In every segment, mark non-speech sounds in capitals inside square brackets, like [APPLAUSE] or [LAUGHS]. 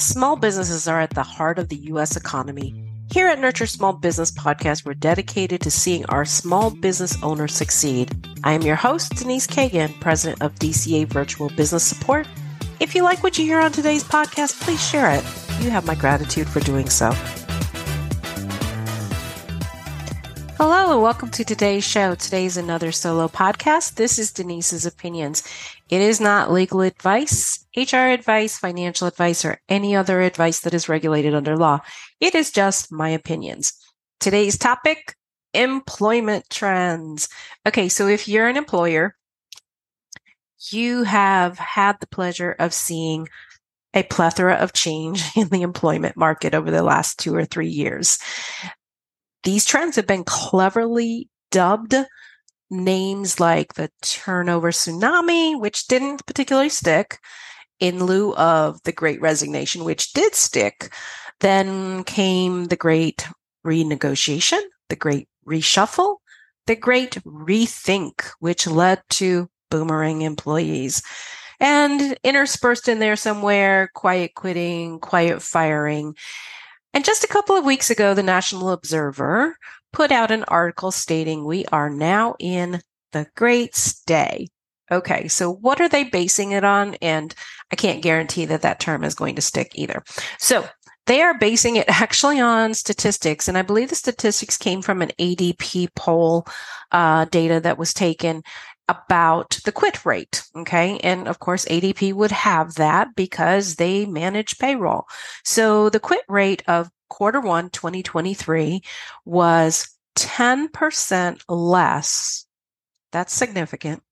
Small businesses are at the heart of the U.S. economy. Here at Nurture Small Business Podcast, we're dedicated to seeing our small business owners succeed. I am your host, Denise Cagan, president of DCA Virtual Business Support. If you like what you hear on today's podcast, please share it. You have my gratitude for doing so. Hello, and welcome to today's show. Today's another solo podcast. This is Denise's opinions. It is not legal advice, HR advice, financial advice, or any other advice that is regulated under law. It is just my opinions. Today's topic employment trends. Okay, so if you're an employer, you have had the pleasure of seeing a plethora of change [LAUGHS] in the employment market over the last two or three years. These trends have been cleverly dubbed names like the turnover tsunami, which didn't particularly stick, in lieu of the great resignation, which did stick. Then came the great renegotiation, the great reshuffle, the great rethink, which led to boomerang employees. And interspersed in there somewhere, quiet quitting, quiet firing, and just a couple of weeks ago, the National Observer put out an article stating we are now in the great stay. Okay, so what are they basing it on? And I can't guarantee that that term is going to stick either. So they are basing it [LAUGHS] actually on statistics, and I believe the statistics came from an ADP poll uh, data that was taken about the quit rate. Okay. And of course, ADP would have that because they manage payroll. So the quit rate of quarter one, 2023 was 10% less. That's significant.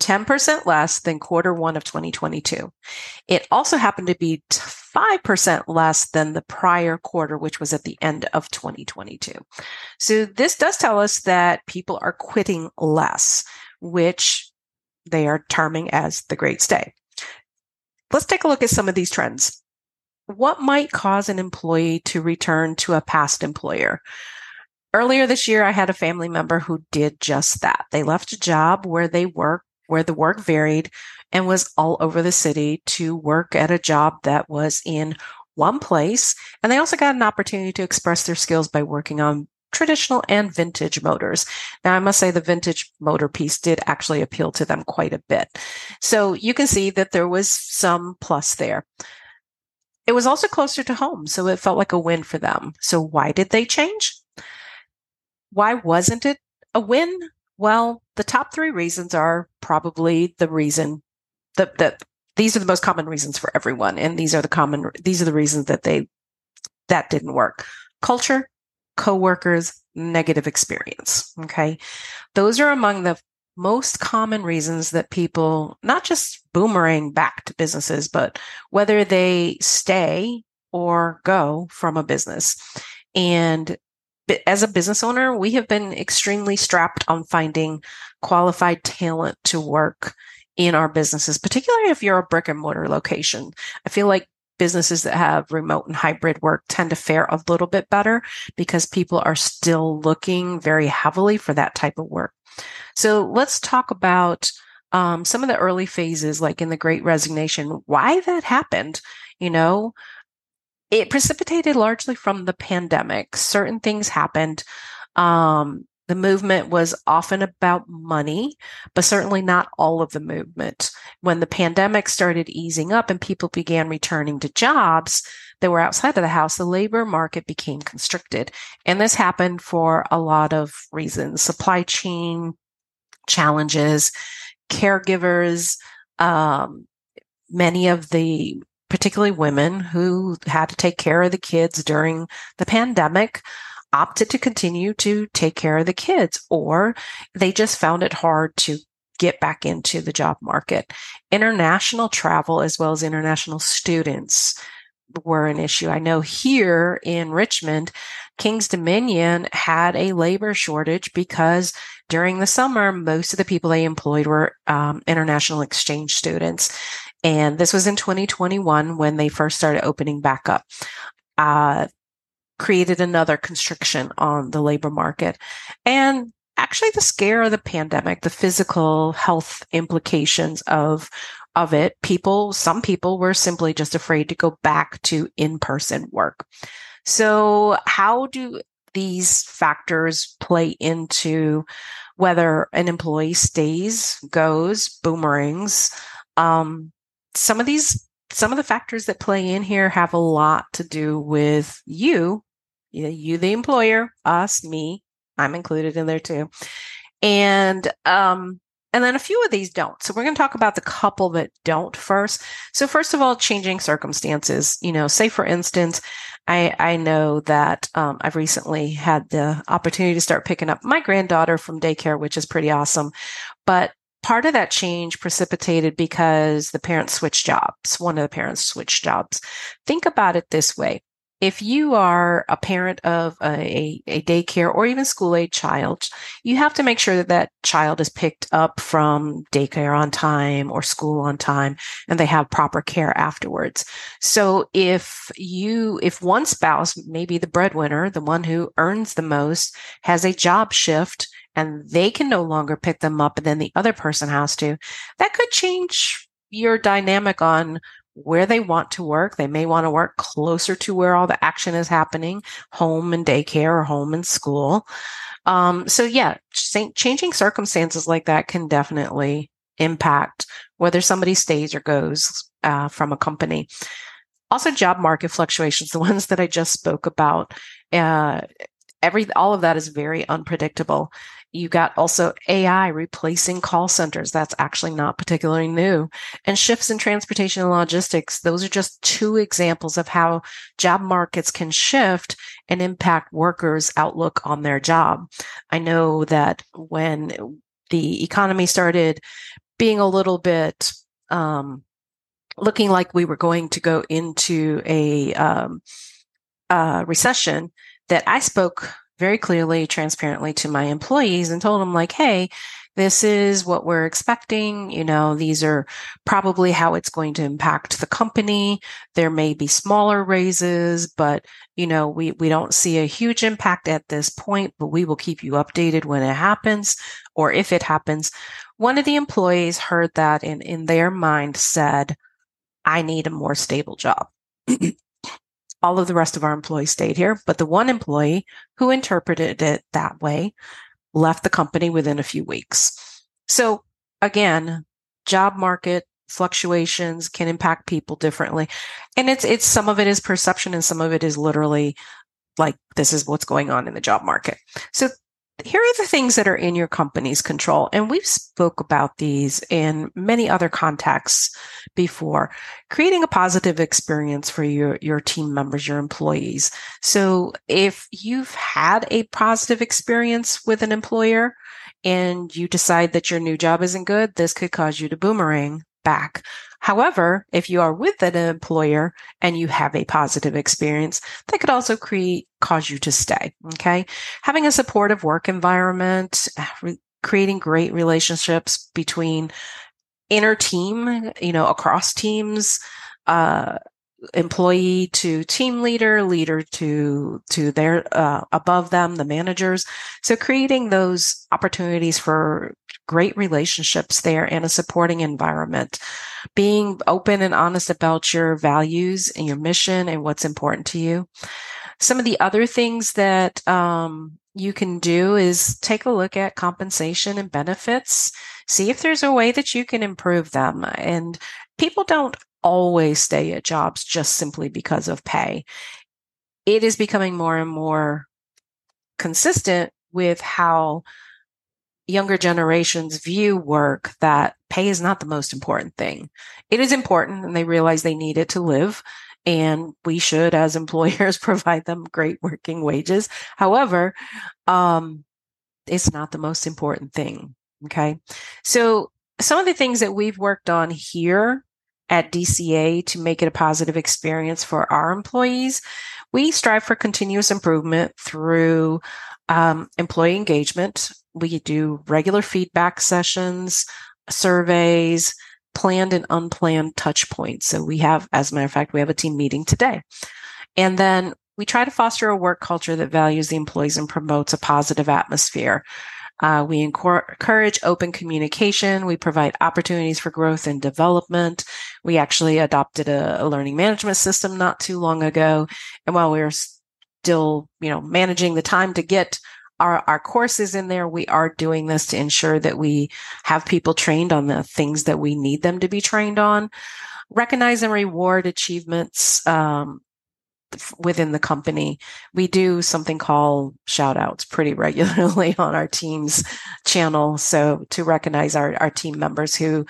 10% less than quarter one of 2022. It also happened to be 5% less than the prior quarter, which was at the end of 2022. So this does tell us that people are quitting less which they are terming as the Great Stay. Let's take a look at some of these trends. What might cause an employee to return to a past employer? Earlier this year, I had a family member who did just that. They left a job where they work, where the work varied and was all over the city to work at a job that was in one place. And they also got an opportunity to express their skills by working on traditional and vintage motors. Now, I must say the vintage motor piece did actually appeal to them quite a bit. So you can see that there was some plus there. It was also closer to home, so it felt like a win for them. So why did they change? Why wasn't it a win? Well, the top three reasons are probably the reason that, that these are the most common reasons for everyone. And these are the common, these are the reasons that they, that didn't work. Culture, coworkers, negative experience. Okay. Those are among the most common reasons that people not just boomerang back to businesses, but whether they stay or go from a business. And as a business owner, we have been extremely strapped on finding qualified talent to work in our businesses, particularly if you're a brick and mortar location. I feel like businesses that have remote and hybrid work tend to fare a little bit better because people are still looking very heavily for that type of work. So let's talk about um, some of the early phases, like in the Great Resignation, why that happened. You know, it precipitated largely from the pandemic. Certain things happened. Um, the movement was often about money, but certainly not all of the movement. When the pandemic started easing up and people began returning to jobs that were outside of the house, the labor market became constricted. And this happened for a lot of reasons supply chain challenges, caregivers, um, many of the particularly women who had to take care of the kids during the pandemic opted to continue to take care of the kids, or they just found it hard to get back into the job market. International travel, as well as international students, were an issue. I know here in Richmond, Kings Dominion had a labor shortage because during the summer, most of the people they employed were um, international exchange students. And this was in 2021 when they first started opening back up. Uh, created another constriction on the labor market. And actually, the scare of the pandemic, the physical health implications of of it, people, some people were simply just afraid to go back to in person work. So, how do these factors play into whether an employee stays, goes, boomerangs? Um, some of these, some of the factors that play in here have a lot to do with you, you, the employer, us, me. I'm included in there too. And um, and then a few of these don't. So we're going to talk about the couple that don't first. So first of all, changing circumstances. You know, say for instance, I I know that um, I've recently had the opportunity to start picking up my granddaughter from daycare, which is pretty awesome. But part of that change precipitated because the parents switched jobs. One of the parents switched jobs. Think about it this way if you are a parent of a, a, daycare or even school age child, you have to make sure that that child is picked up from daycare on time or school on time and they have proper care afterwards. So if you, if one spouse, maybe the breadwinner, the one who earns the most, has a job shift and they can no longer pick them up and then the other person has to, that could change your dynamic on where they want to work. They may want to work closer to where all the action is happening, home and daycare or home and school. Um, so yeah, changing circumstances like that can definitely impact whether somebody stays or goes uh, from a company. Also, job market fluctuations, [LAUGHS] the ones that I just spoke about. Uh, every all of that is very unpredictable. You got also AI replacing call centers. That's actually not particularly new. And shifts in transportation and logistics. Those are just two examples of how job markets can shift and impact workers' outlook on their job. I know that when the economy started being a little bit, um, looking like we were going to go into a, um, uh, recession, that I spoke very clearly, transparently to my employees and told them like, Hey, this is what we're expecting. You know, these are probably how it's going to impact the company. There may be smaller raises, but you know, we, we don't see a huge impact at this point, but we will keep you updated when it happens or if it happens. One of the employees heard that and in their mind said, I need a more stable job. [CLEARS THROAT] all of the rest of our employees stayed here, but the one employee who interpreted it that way left the company within a few weeks. So again, job market fluctuations can impact people differently. And it's, it's some of it is perception and some of it is literally like this is what's going on in the job market. So here are the things that are in your company's control and we've spoke about these in many other contexts before. Creating a positive experience for your your team members your employees. So if you've had a positive experience with an employer and you decide that your new job isn't good this could cause you to boomerang back However, if you are with an employer and you have a positive experience, that could also create, cause you to stay. Okay. Having a supportive work environment, re- creating great relationships between inner team, you know, across teams, uh, employee to team leader, leader to to their uh, above them, the managers. So creating those opportunities for great relationships there and a supporting environment. Being open and honest about your values and your mission and what's important to you. Some of the other things that um, you can do is take a look at compensation and benefits. See if there's a way that you can improve them. And people don't always stay at jobs just simply because of pay. It is becoming more and more consistent with how younger generations view work that pay is not the most important thing. It is important and they realize they need it to live. And we should, as [LAUGHS] employers, provide them great working wages. However, um, it's not the most important thing. Okay. So some of the things that we've worked on here at DCA to make it a positive experience for our employees. We strive for continuous improvement through um, employee engagement. We do regular feedback sessions, surveys, planned and unplanned touch points. So we have, as a matter of fact, we have a team meeting today. And then we try to foster a work culture that values the employees and promotes a positive atmosphere. Uh, we encourage open communication. We provide opportunities for growth and development. We actually adopted a, a learning management system not too long ago. And while we are still, you know, managing the time to get our, our courses in there, we are doing this to ensure that we have people trained on the things that we need them to be trained on. Recognize and reward achievements um, within the company. We do something called shout outs pretty [LAUGHS] regularly on our team's channel. So to recognize our, our team members who,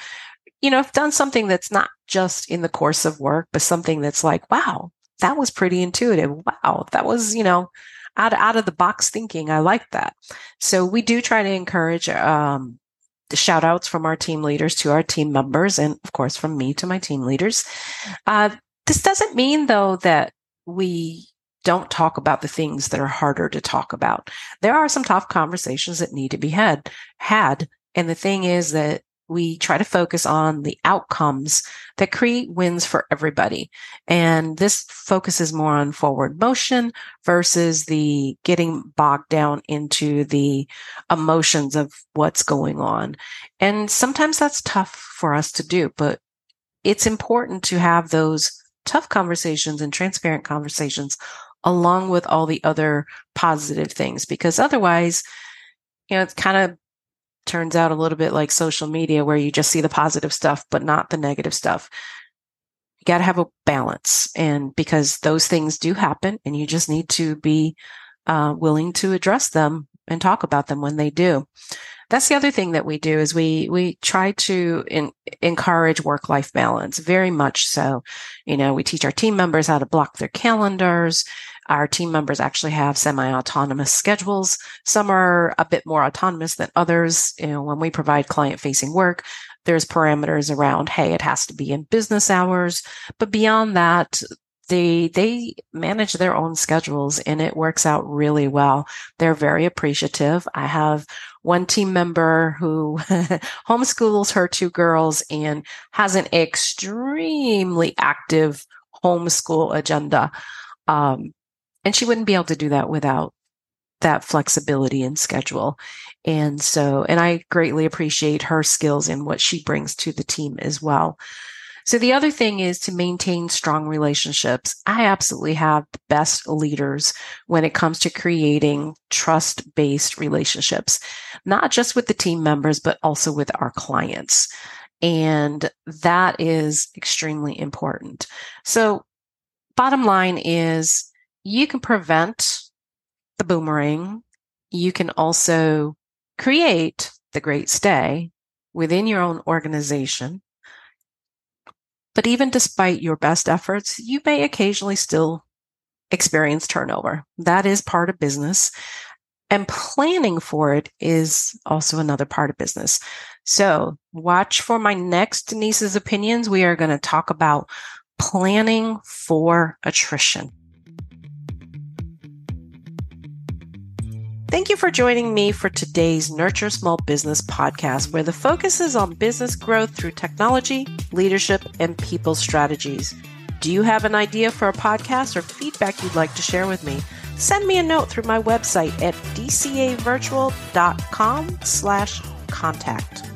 you know, have done something that's not just in the course of work, but something that's like, wow, that was pretty intuitive. Wow, that was, you know, out, out of the box thinking. I like that. So we do try to encourage, um, the shout outs from our team leaders to our team members, and of course, from me to my team leaders. Uh, this doesn't mean, though, that we don't talk about the things that are harder to talk about. There are some tough conversations that need to be had, had. And the thing is that we try to focus on the outcomes that create wins for everybody. And this focuses more on forward motion versus the getting bogged down into the emotions of what's going on. And sometimes that's tough for us to do, but it's important to have those tough conversations and transparent conversations along with all the other positive things because otherwise you know it's kind of turns out a little bit like social media where you just see the positive stuff but not the negative stuff. You got to have a balance and because those things do happen and you just need to be uh, willing to address them and talk about them when they do. That's the other thing that we do is we we try to in, encourage work life balance very much so. You know we teach our team members how to block their calendars our team members actually have semi-autonomous schedules. Some are a bit more autonomous than others. You know when we provide client facing work there's parameters around hey it has to be in business hours. But beyond that they they manage their own schedules and it works out really well. They're very appreciative. I have one team member who [LAUGHS] homeschools her two girls and has an extremely active homeschool agenda. Um, and she wouldn't be able to do that without that flexibility in schedule and so and i greatly appreciate her skills and what she brings to the team as well so the other thing is to maintain strong relationships. I absolutely have the best leaders when it comes to creating trust based relationships, not just with the team members, but also with our clients. And that is extremely important. So bottom line is you can prevent the boomerang. You can also create the great stay within your own organization but even despite your best efforts, you may occasionally still experience turnover. That is part of business. And planning for it is also another part of business. So watch for my next Denise's opinions. We are going to talk about planning for attrition. Thank you for joining me for today's Nurture Small Business podcast, where the focus is on business growth through technology, leadership, and people strategies. Do you have an idea for a podcast or feedback you'd like to share with me? Send me a note through my website at dcavirtual.com slash contact.